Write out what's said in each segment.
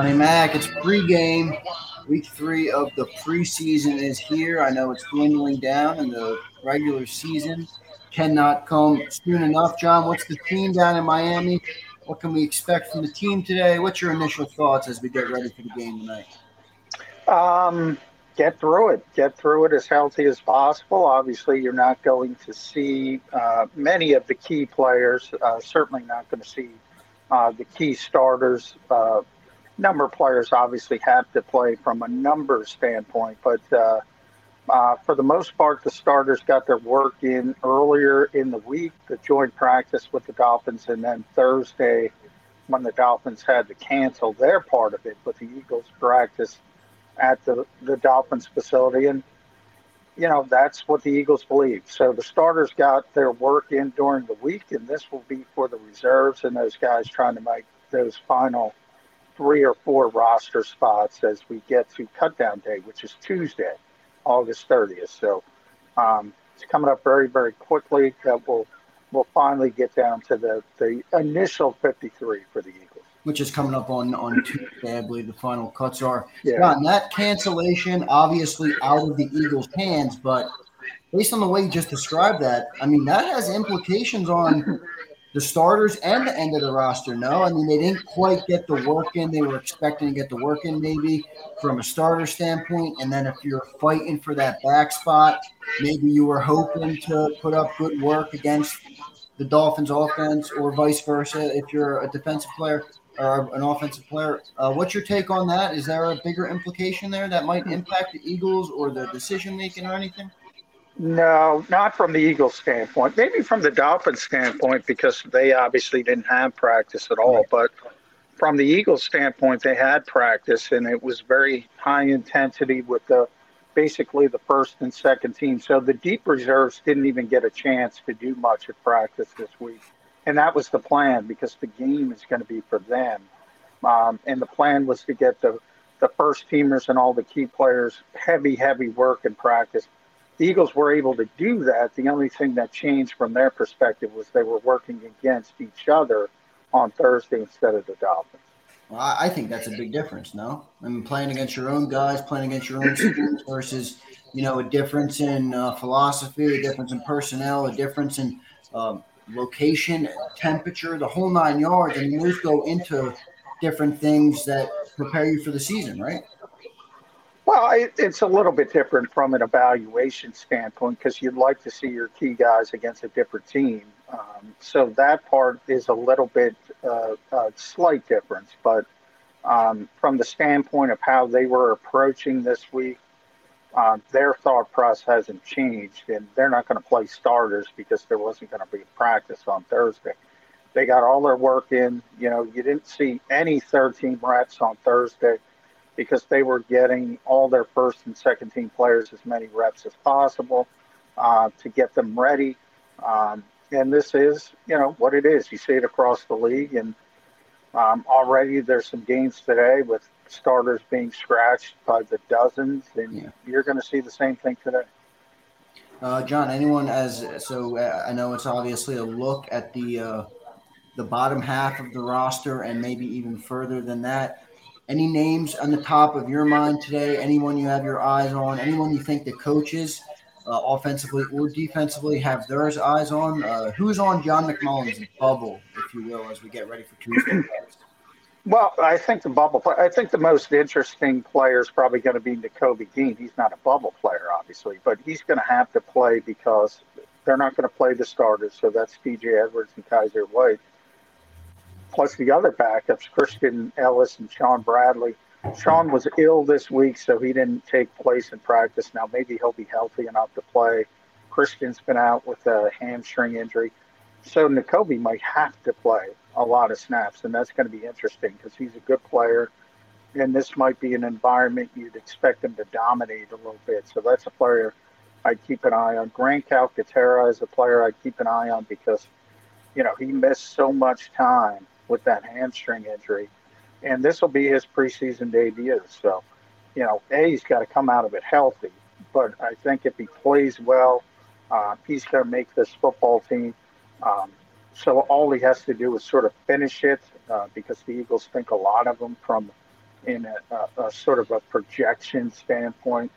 Johnny Mack, it's pregame. Week three of the preseason is here. I know it's dwindling down, and the regular season cannot come soon enough. John, what's the team down in Miami? What can we expect from the team today? What's your initial thoughts as we get ready for the game tonight? Um, get through it. Get through it as healthy as possible. Obviously, you're not going to see uh, many of the key players. Uh, certainly not going to see uh, the key starters uh, number of players obviously have to play from a number standpoint, but uh, uh, for the most part, the starters got their work in earlier in the week, the joint practice with the Dolphins, and then Thursday, when the Dolphins had to cancel their part of it, but the Eagles practice at the, the Dolphins facility. And, you know, that's what the Eagles believe. So the starters got their work in during the week, and this will be for the reserves and those guys trying to make those final three or four roster spots as we get to cutdown day, which is Tuesday, August 30th. So um, it's coming up very, very quickly. That we'll we'll finally get down to the, the initial 53 for the Eagles. Which is coming up on, on Tuesday, I believe the final cuts are. Yeah. John, that cancellation obviously out of the Eagles' hands, but based on the way you just described that, I mean, that has implications on the starters and the end of the roster. No, I mean they didn't quite get the work in they were expecting to get the work in maybe from a starter standpoint. And then if you're fighting for that back spot, maybe you were hoping to put up good work against the Dolphins offense or vice versa if you're a defensive player or an offensive player. Uh, what's your take on that? Is there a bigger implication there that might impact the Eagles or the decision making or anything? No, not from the Eagles standpoint. Maybe from the Dolphins standpoint because they obviously didn't have practice at all. But from the Eagles standpoint, they had practice and it was very high intensity with the basically the first and second team. So the deep reserves didn't even get a chance to do much at practice this week. And that was the plan because the game is going to be for them. Um, and the plan was to get the, the first teamers and all the key players heavy, heavy work in practice the Eagles were able to do that. The only thing that changed from their perspective was they were working against each other on Thursday instead of the Dolphins. Well, I think that's a big difference. No, I mean playing against your own guys, playing against your own students versus you know a difference in uh, philosophy, a difference in personnel, a difference in um, location, temperature, the whole nine yards. I mean, those go into different things that prepare you for the season, right? Well, it, it's a little bit different from an evaluation standpoint because you'd like to see your key guys against a different team. Um, so that part is a little bit uh, a slight difference, but um, from the standpoint of how they were approaching this week, uh, their thought process hasn't changed, and they're not going to play starters because there wasn't going to be practice on Thursday. They got all their work in. You know, you didn't see any third team reps on Thursday because they were getting all their first and second team players as many reps as possible uh, to get them ready. Um, and this is, you know, what it is. You see it across the league, and um, already there's some games today with starters being scratched by the dozens, and yeah. you're going to see the same thing today. Uh, John, anyone as so? Uh, I know it's obviously a look at the uh, the bottom half of the roster, and maybe even further than that. Any names on the top of your mind today? Anyone you have your eyes on? Anyone you think the coaches uh, offensively or defensively, have their eyes on? Uh, who's on John McMullen's bubble, if you will, as we get ready for Tuesday? Well, I think the bubble. I think the most interesting player is probably going to be Nakobe Dean. He's not a bubble player, obviously, but he's going to have to play because they're not going to play the starters. So that's TJ Edwards and Kyzir White, plus the other backups, Christian Elliss and Shaun Bradley. Shaun was ill this week, so he didn't take place in practice. Now maybe he'll be healthy enough to play. Christian's been out with a hamstring injury, so Nakobe might have to play a lot of snaps, and that's going to be interesting because he's a good player, and this might be an environment you'd expect him to dominate a little bit. So that's a player I'd keep an eye on. Grant Calcaterra is a player I'd keep an eye on because, you know, he missed so much time with that hamstring injury and this will be his preseason debut. So, you know, A, he's got to come out of it healthy. But I think if he plays well, uh, he's going to make this football team. Um, so all he has to do is sort of finish it uh, because the Eagles think a lot of him from in a, a, a sort of a projection standpoint.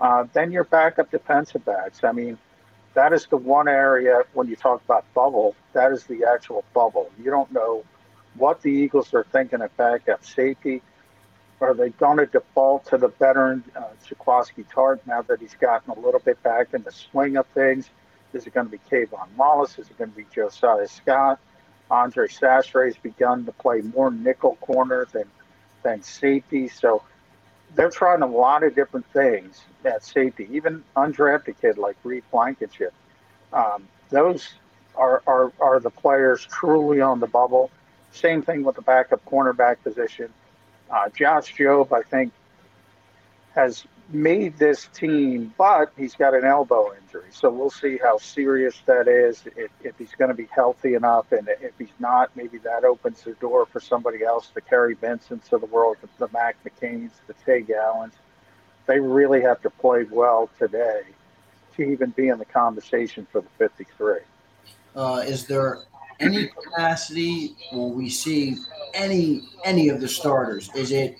Uh, then your backup defensive backs. I mean, that is the one area when you talk about bubble, that is the actual bubble. You don't know what the Eagles are thinking at backup safety. Are they going to default to the veteran uh, Jaquiski Tartt now that he's gotten a little bit back in the swing of things? Is it going to be K'Von Wallace? Is it going to be Josiah Scott? Andre Chachere has begun to play more nickel corner than than safety. So they're trying a lot of different things at safety. Even undrafted kid like Reed Blankenship. Um, those are, are are the players truly on the bubble. Same thing with the backup cornerback position. Uh, Josh Jobe, I think, has made this team, but he's got an elbow injury. So we'll see how serious that is, if, if he's going to be healthy enough. And if he's not, maybe that opens the door for somebody else, the Kary Vincents of the world, the, Mac McCains, the Tay Gowans. They really have to play well today to even be in the conversation for the 53. Uh, is there any capacity will we see any any of the starters? Is it?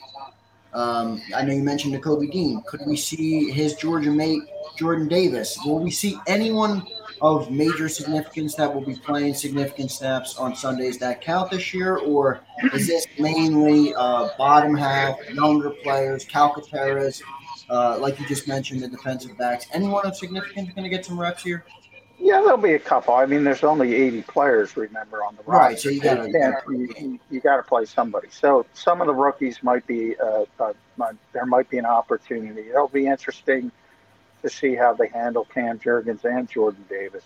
Um, I know you mentioned Nakobe Dean. Could we see his Georgia mate Jordan Davis? Will we see anyone of major significance that will be playing significant snaps on Sundays that count this year, or is this mainly uh, bottom half younger players, Calcaterras, uh, like you just mentioned, the defensive backs? Anyone of significance going to get some reps here? Yeah, there'll be a couple. I mean, there's only 80 players, remember, on the roster. Right, so you got you, you got to play somebody. So some of the rookies might be uh, uh, there might be an opportunity. It'll be interesting to see how they handle Cam Jurgens and Jordan Davis.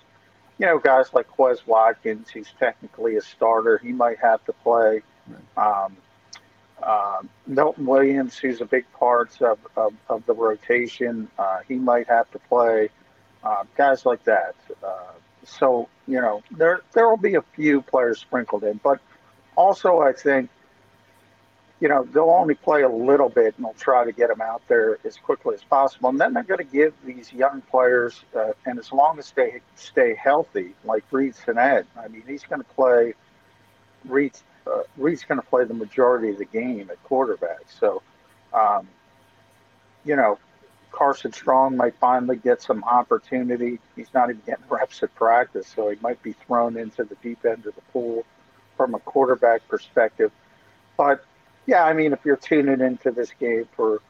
You know, guys like Quez Watkins, he's technically a starter. He might have to play. Um, uh, Milton Williams, who's a big part of, of, of the rotation, uh, he might have to play uh, guys like that. Uh, so you know there there will be a few players sprinkled in, but also I think you know they'll only play a little bit and they'll try to get them out there as quickly as possible, and then they're going to give these young players uh, and as long as they stay healthy, like Reid Sinnett, I mean he's going to play. Reid uh, Reid's going to play the majority of the game at quarterback, so. Um, you know, Carson Strong might finally get some opportunity. He's not even getting reps at practice, so he might be thrown into the deep end of the pool from a quarterback perspective. But yeah, I mean, if you're tuning into this game for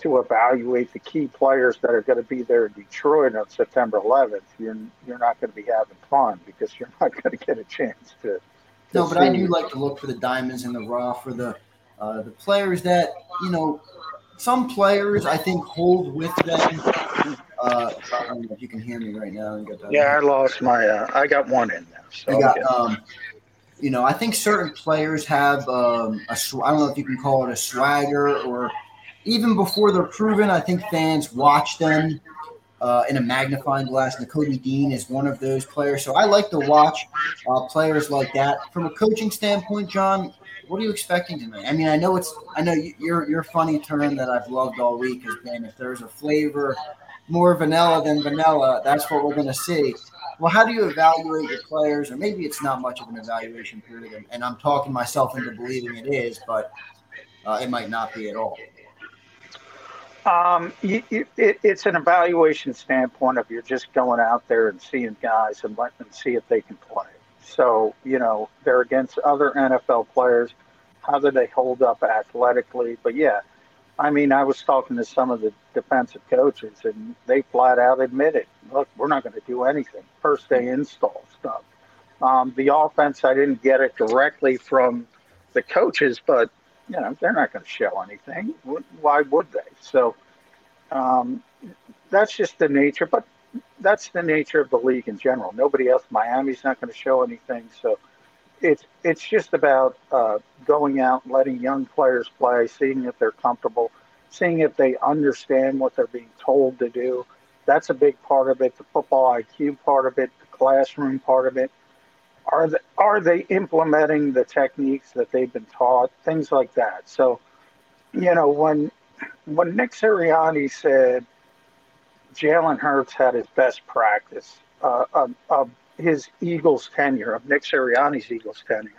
to evaluate the key players that are going to be there in Detroit on September 11th, you're you're not going to be having fun because you're not going to get a chance to. to no, but see. I do like to look for the diamonds in the rough, for the uh, the players that you know some players I think hold with them. Uh, I don't know if you can hear me right now. Yeah, I lost my. Uh, I got one in there. So got, um, you know, I think certain players have um, a. I don't know if you can call it a swagger or even before they're proven. I think fans watch them uh, in a magnifying glass. Nakobe Dean is one of those players. So I like to watch uh, players like that. From a coaching standpoint, John, what are you expecting tonight? I mean, I know it's I know your your funny term that I've loved all week has been if there's a flavor more vanilla than vanilla, that's what we're going to see. Well, how do you evaluate your players? Or maybe it's not much of an evaluation period, and I'm talking myself into believing it is, but uh, it might not be at all. Um, you, you, it, it's an evaluation standpoint of you're just going out there and seeing guys and letting them see if they can play. So, you know, they're against other NFL players. How do they hold up athletically? But yeah, I mean, I was talking to some of the defensive coaches, and they flat out admitted, look, we're not going to do anything. First day install stuff. Um, the offense, I didn't get it directly from the coaches, but you know they're not going to show anything. Why would they? So um, that's just the nature. But that's the nature of the league in general. Nobody else. Miami's not going to show anything. So it's it's just about uh, going out, and letting young players play, seeing if they're comfortable, seeing if they understand what they're being told to do. That's a big part of it. The football IQ part of it, the classroom part of it. Are they, are they implementing the techniques that they've been taught? Things like that. So, you know, when when Nick Sirianni said Jalen Hurts had his best practice uh, of, of his Eagles tenure, of Nick Sirianni's Eagles tenure,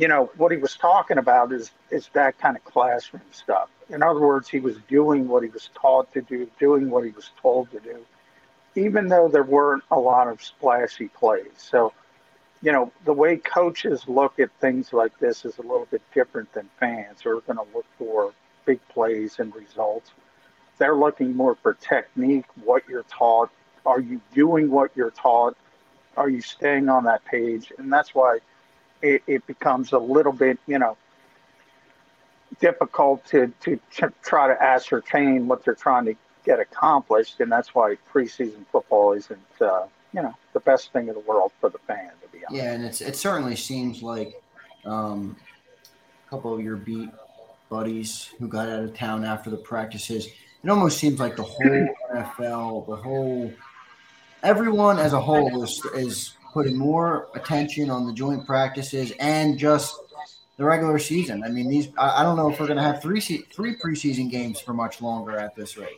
you know, what he was talking about is is that kind of classroom stuff. In other words, he was doing what he was taught to do, doing what he was told to do, even though there weren't a lot of splashy plays. So you know, the way coaches look at things like this is a little bit different than fans who are going to look for big plays and results. They're looking more for technique, what you're taught. Are you doing what you're taught? Are you staying on that page? And that's why it, it becomes a little bit, you know, difficult to, to, to try to ascertain what they're trying to get accomplished. And that's why preseason football isn't, uh, you know, the best thing in the world for the fan. To be honest. Yeah, and it's it certainly seems like um, a couple of your beat buddies who got out of town after the practices. It almost seems like the whole NFL, the whole everyone as a whole is is putting more attention on the joint practices and just the regular season. I mean, these I, I don't know if we're going to have three three preseason games for much longer at this rate.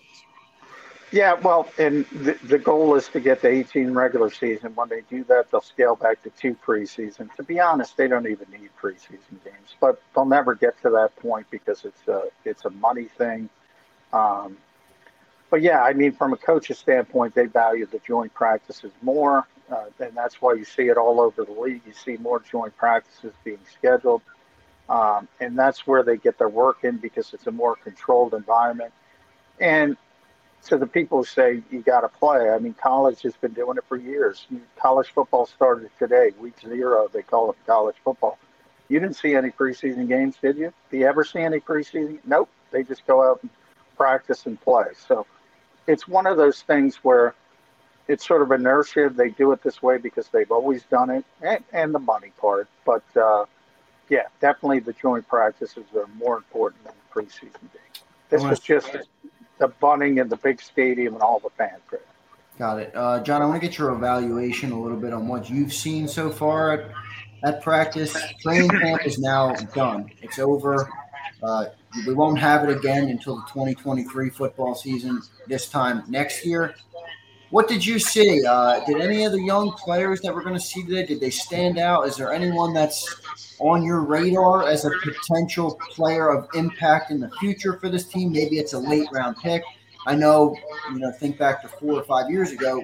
Yeah, well, and the, the goal is to get to 18 regular season. When they do that, they'll scale back to two preseason. To be honest, they don't even need preseason games, but they'll never get to that point because it's a it's a money thing. Um, but yeah, I mean, from a coach's standpoint, they value the joint practices more, uh, and that's why you see it all over the league. You see more joint practices being scheduled, um, and that's where they get their work in because it's a more controlled environment. And to the people who say you got to play. I mean, college has been doing it for years. College football started today, week zero. They call it college football. You didn't see any preseason games, did you? Do you ever see any preseason? Nope. They just go out and practice and play. So it's one of those things where it's sort of inertia. They do it this way because they've always done it, and, and the money part. But uh, yeah, definitely the joint practices are more important than the preseason. This was just the bunting and the big stadium and all the fans Got it. Uh, John, I want to get your evaluation a little bit on what you've seen so far at, at practice. Training camp is now done. It's over. Uh, we won't have it again until the 2023 football season this time next year. What did you see? Uh, did any of the young players that we're going to see today, did they stand out? Is there anyone that's on your radar as a potential player of impact in the future for this team? Maybe it's a late round pick. I know, you know, think back to four or five years ago,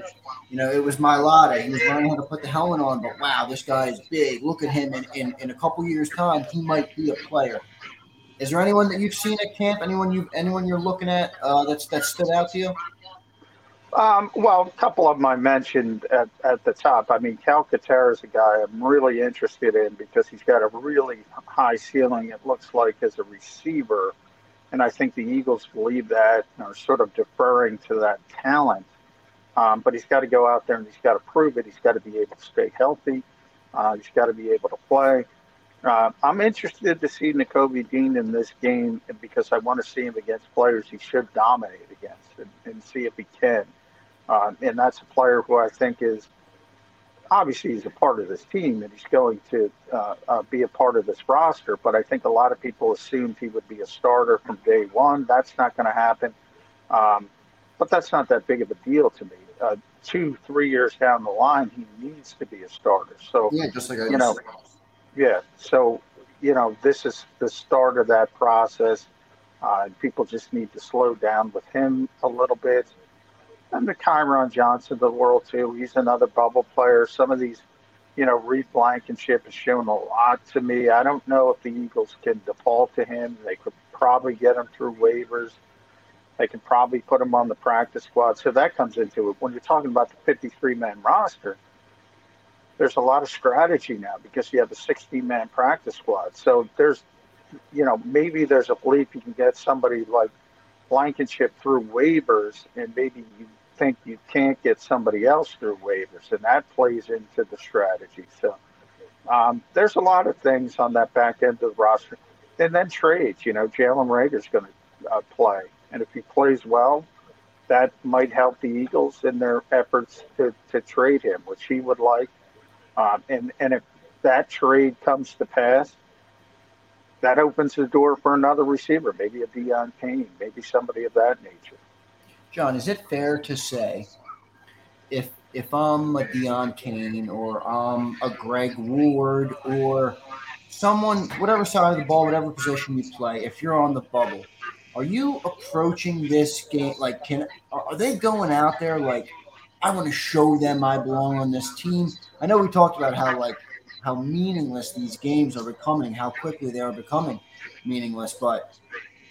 you know, it was Mailata. He was learning how to put the helmet on, but wow, this guy is big. Look at him. In, in, in a couple years' time, he might be a player. Is there anyone that you've seen at camp? Anyone you anyone you're looking at uh, that's that stood out to you? Um, well, a couple of them I mentioned at, at the top. I mean, Calcaterra is a guy I'm really interested in because he's got a really high ceiling, it looks like, as a receiver. And I think the Eagles believe that and are sort of deferring to that talent. Um, but he's got to go out there and he's got to prove it. He's got to be able to stay healthy. Uh, he's got to be able to play. Uh, I'm interested to see Nakobe Dean in this game because I want to see him against players he should dominate against and, and see if he can. Uh, and that's a player who I think is obviously he's a part of this team and he's going to uh, uh, be a part of this roster. But I think a lot of people assumed he would be a starter from day one. That's not going to happen. Um, but that's not that big of a deal to me. Uh, two, three years down the line, he needs to be a starter. So yeah, just like I you know, yeah. So you know, this is the start of that process. Uh, people just need to slow down with him a little bit. And the Kyron Johnson of the world, too. He's another bubble player. Some of these, you know, Reed Blankenship has shown a lot to me. I don't know if the Eagles can default to him. They could probably get him through waivers. They can probably put him on the practice squad. So that comes into it. When you're talking about the 53 man roster, there's a lot of strategy now because you have a 60 man practice squad. So there's, you know, maybe there's a belief you can get somebody like Blankenship through waivers, and maybe you think you can't get somebody else through waivers, and that plays into the strategy. So um, there's a lot of things on that back end of the roster. And then trades, you know, Jalen Reagor's going to uh, play. And if he plays well, that might help the Eagles in their efforts to, to trade him, which he would like. Um, and, and if that trade comes to pass, that opens the door for another receiver, maybe a Deon Cain, maybe somebody of that nature. John, is it fair to say if if I'm a Deon Cain or I'm a Greg Ward or someone, whatever side of the ball, whatever position you play, if you're on the bubble, are you approaching this game like can are they going out there like I want to show them I belong on this team? I know we talked about how like how meaningless these games are becoming, how quickly they are becoming meaningless. But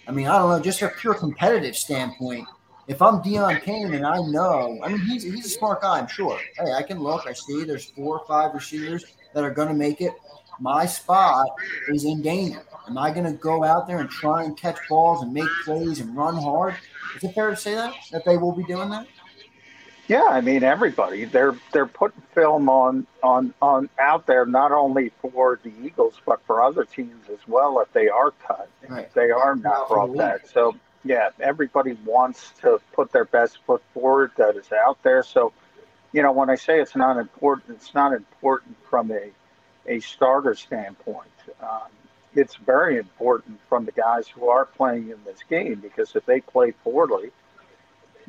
I mean, I don't know, just a pure competitive standpoint. If I'm Deon Cain and I know, I mean, he's, he's a smart guy, I'm sure. Hey, I can look, I see there's four or five receivers that are going to make it. My spot is in danger. Am I going to go out there and try and catch balls and make plays and run hard? Is it fair to say that that they will be doing that? Yeah, I mean everybody. They're they're putting film on on on out there not only for the Eagles but for other teams as well if they are cut, right. if they are not brought back. So yeah, everybody wants to put their best foot forward that is out there. So, you know, when I say it's not important, it's not important from a a starter standpoint. Um, it's very important from the guys who are playing in this game because if they play poorly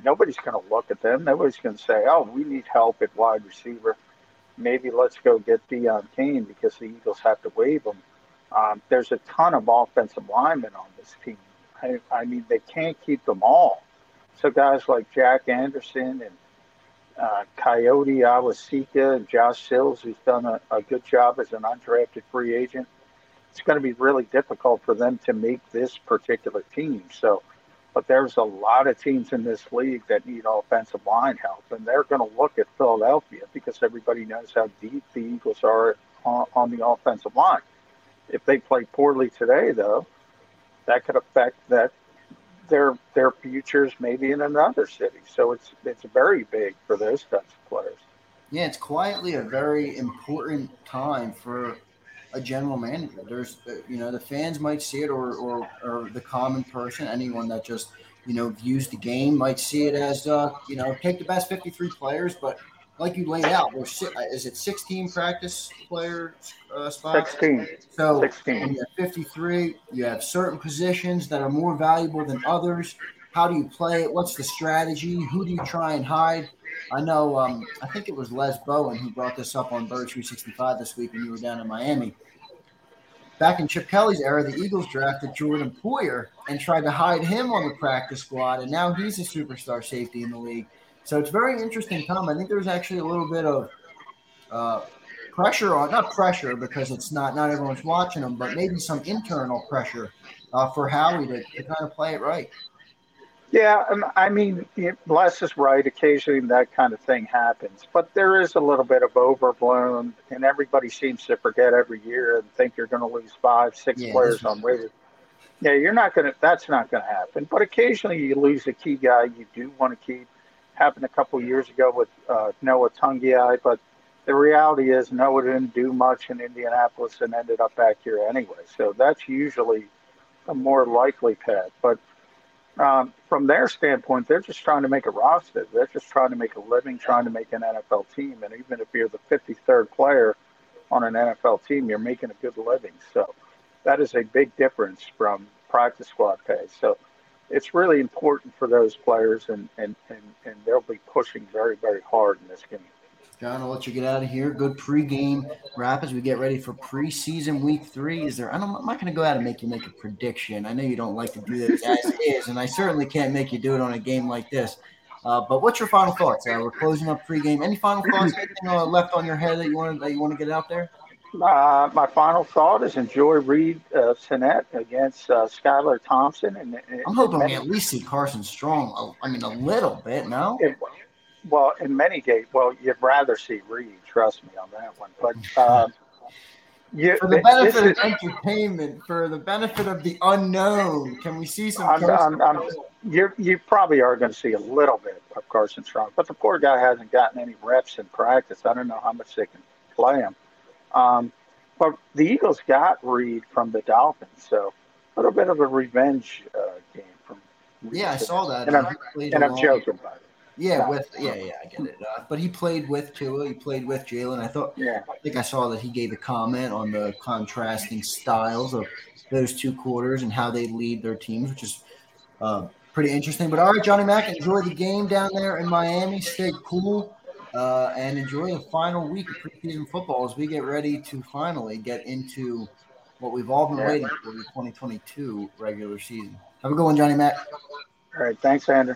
nobody's going to look at them. Nobody's going to say, "Oh, we need help at wide receiver. Maybe let's go get Deon Cain because the Eagles have to waive him." Um, there's a ton of offensive linemen on this team. I, I, mean, they can't keep them all. So guys like Jack Anderson and uh, Kayode Awosika and Josh Sills, who's done a, a good job as an undrafted free agent, it's going to be really difficult for them to make this particular team. So but there's a lot of teams in this league that need offensive line help, and they're going to look at Philadelphia because everybody knows how deep the Eagles are on, on the offensive line. If they play poorly today, though, that could affect that their their futures maybe in another city. So it's it's very big for those types of players. Yeah, it's quietly a very important time for a general manager. There's, uh, you know, the fans might see it, or, or, or the common person, anyone that just, you know, views the game might see it as, uh, you know, take the best 53 players. But like you laid out, there's uh, is it 16 practice player uh, spots? 16. So 16. you have 53. You have certain positions that are more valuable than others. How do you play it? What's the strategy? Who do you try and hide? I know, um, I think it was Les Bowen who brought this up on Bird 365 this week when you were down in Miami. Back in Chip Kelly's era, the Eagles drafted Jordan Poyer and tried to hide him on the practice squad, and now he's a superstar safety in the league. So it's very interesting Tom. I think there's actually a little bit of uh, pressure on, not pressure because it's not not everyone's watching them, but maybe some internal pressure uh, for Howie to, to kind of play it right. Yeah, um, I mean, Les is right. Occasionally that kind of thing happens, but there is a little bit of overblown, and everybody seems to forget every year and think you're going to lose five, six yeah, players on waivers. Yeah, you're not going to. That's not going to happen. But occasionally you lose a key guy you do want to keep. Happened a couple years ago with uh, Noah Togiai, but the reality is Noah didn't do much in Indianapolis and ended up back here anyway. So that's usually a more likely path. But um, from their standpoint, they're just trying to make a roster. They're just trying to make a living, trying to make an NFL team. And even if you're the 53rd player on an NFL team, you're making a good living. So that is a big difference from practice squad pay. So it's really important for those players, and, and, and, and they'll be pushing very, very hard in this game. John, I'll let you get out of here. Good pregame wrap as we get ready for preseason week three. Is there? I don't, I'm not going to go out and make you make a prediction. I know you don't like to do this as is, and I certainly can't make you do it on a game like this. Uh, but what's your final thoughts? Uh, we're closing up pregame. Any final thoughts? Anything uh, left on your head that you want that you want to get out there? Uh, my final thought is enjoy Reid uh, Sinnett against uh, Skylar Thompson. And, and I'm hoping we at least see Carson Strong. I mean, a little bit. No. It, well, in many games, well, you'd rather see Reid. Trust me on that one. But uh, you, for the benefit of entertainment, for the benefit of the unknown, can we see some? I'm, I'm, I'm, you you probably are going to see a little bit of Carson Strong, but the poor guy hasn't gotten any reps in practice. I don't know how much they can play him. Um, but the Eagles got Reid from the Dolphins, so a little bit of a revenge uh, game from. Reid yeah, I saw that. And, I'm, and I'm joking about it. Yeah, with yeah, yeah, I get it. Uh, but he played with Tua. He played with Jalen. I thought. Yeah. I think I saw that he gave a comment on the contrasting styles of those two quarters and how they lead their teams, which is uh, pretty interesting. But all right, Johnny Mack, enjoy the game down there in Miami. Stay cool. Uh, and enjoy the final week of preseason football as we get ready to finally get into what we've all been yeah. waiting for the 2022 regular season. Have a good one, Johnny Mack. All right. Thanks, Andrew.